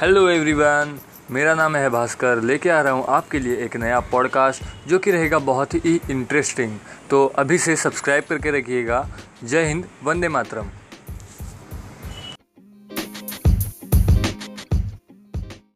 Hello everyone मेरा नाम है भास्कर। लेके आ रहा हूँ आपके लिए एक नया पॉडकास्ट जो कि रहेगा बहुत ही इंटरेस्टिंग तो अभी से सब्सक्राइब करके रखिएगा। जय हिंद, वंदे मातरम।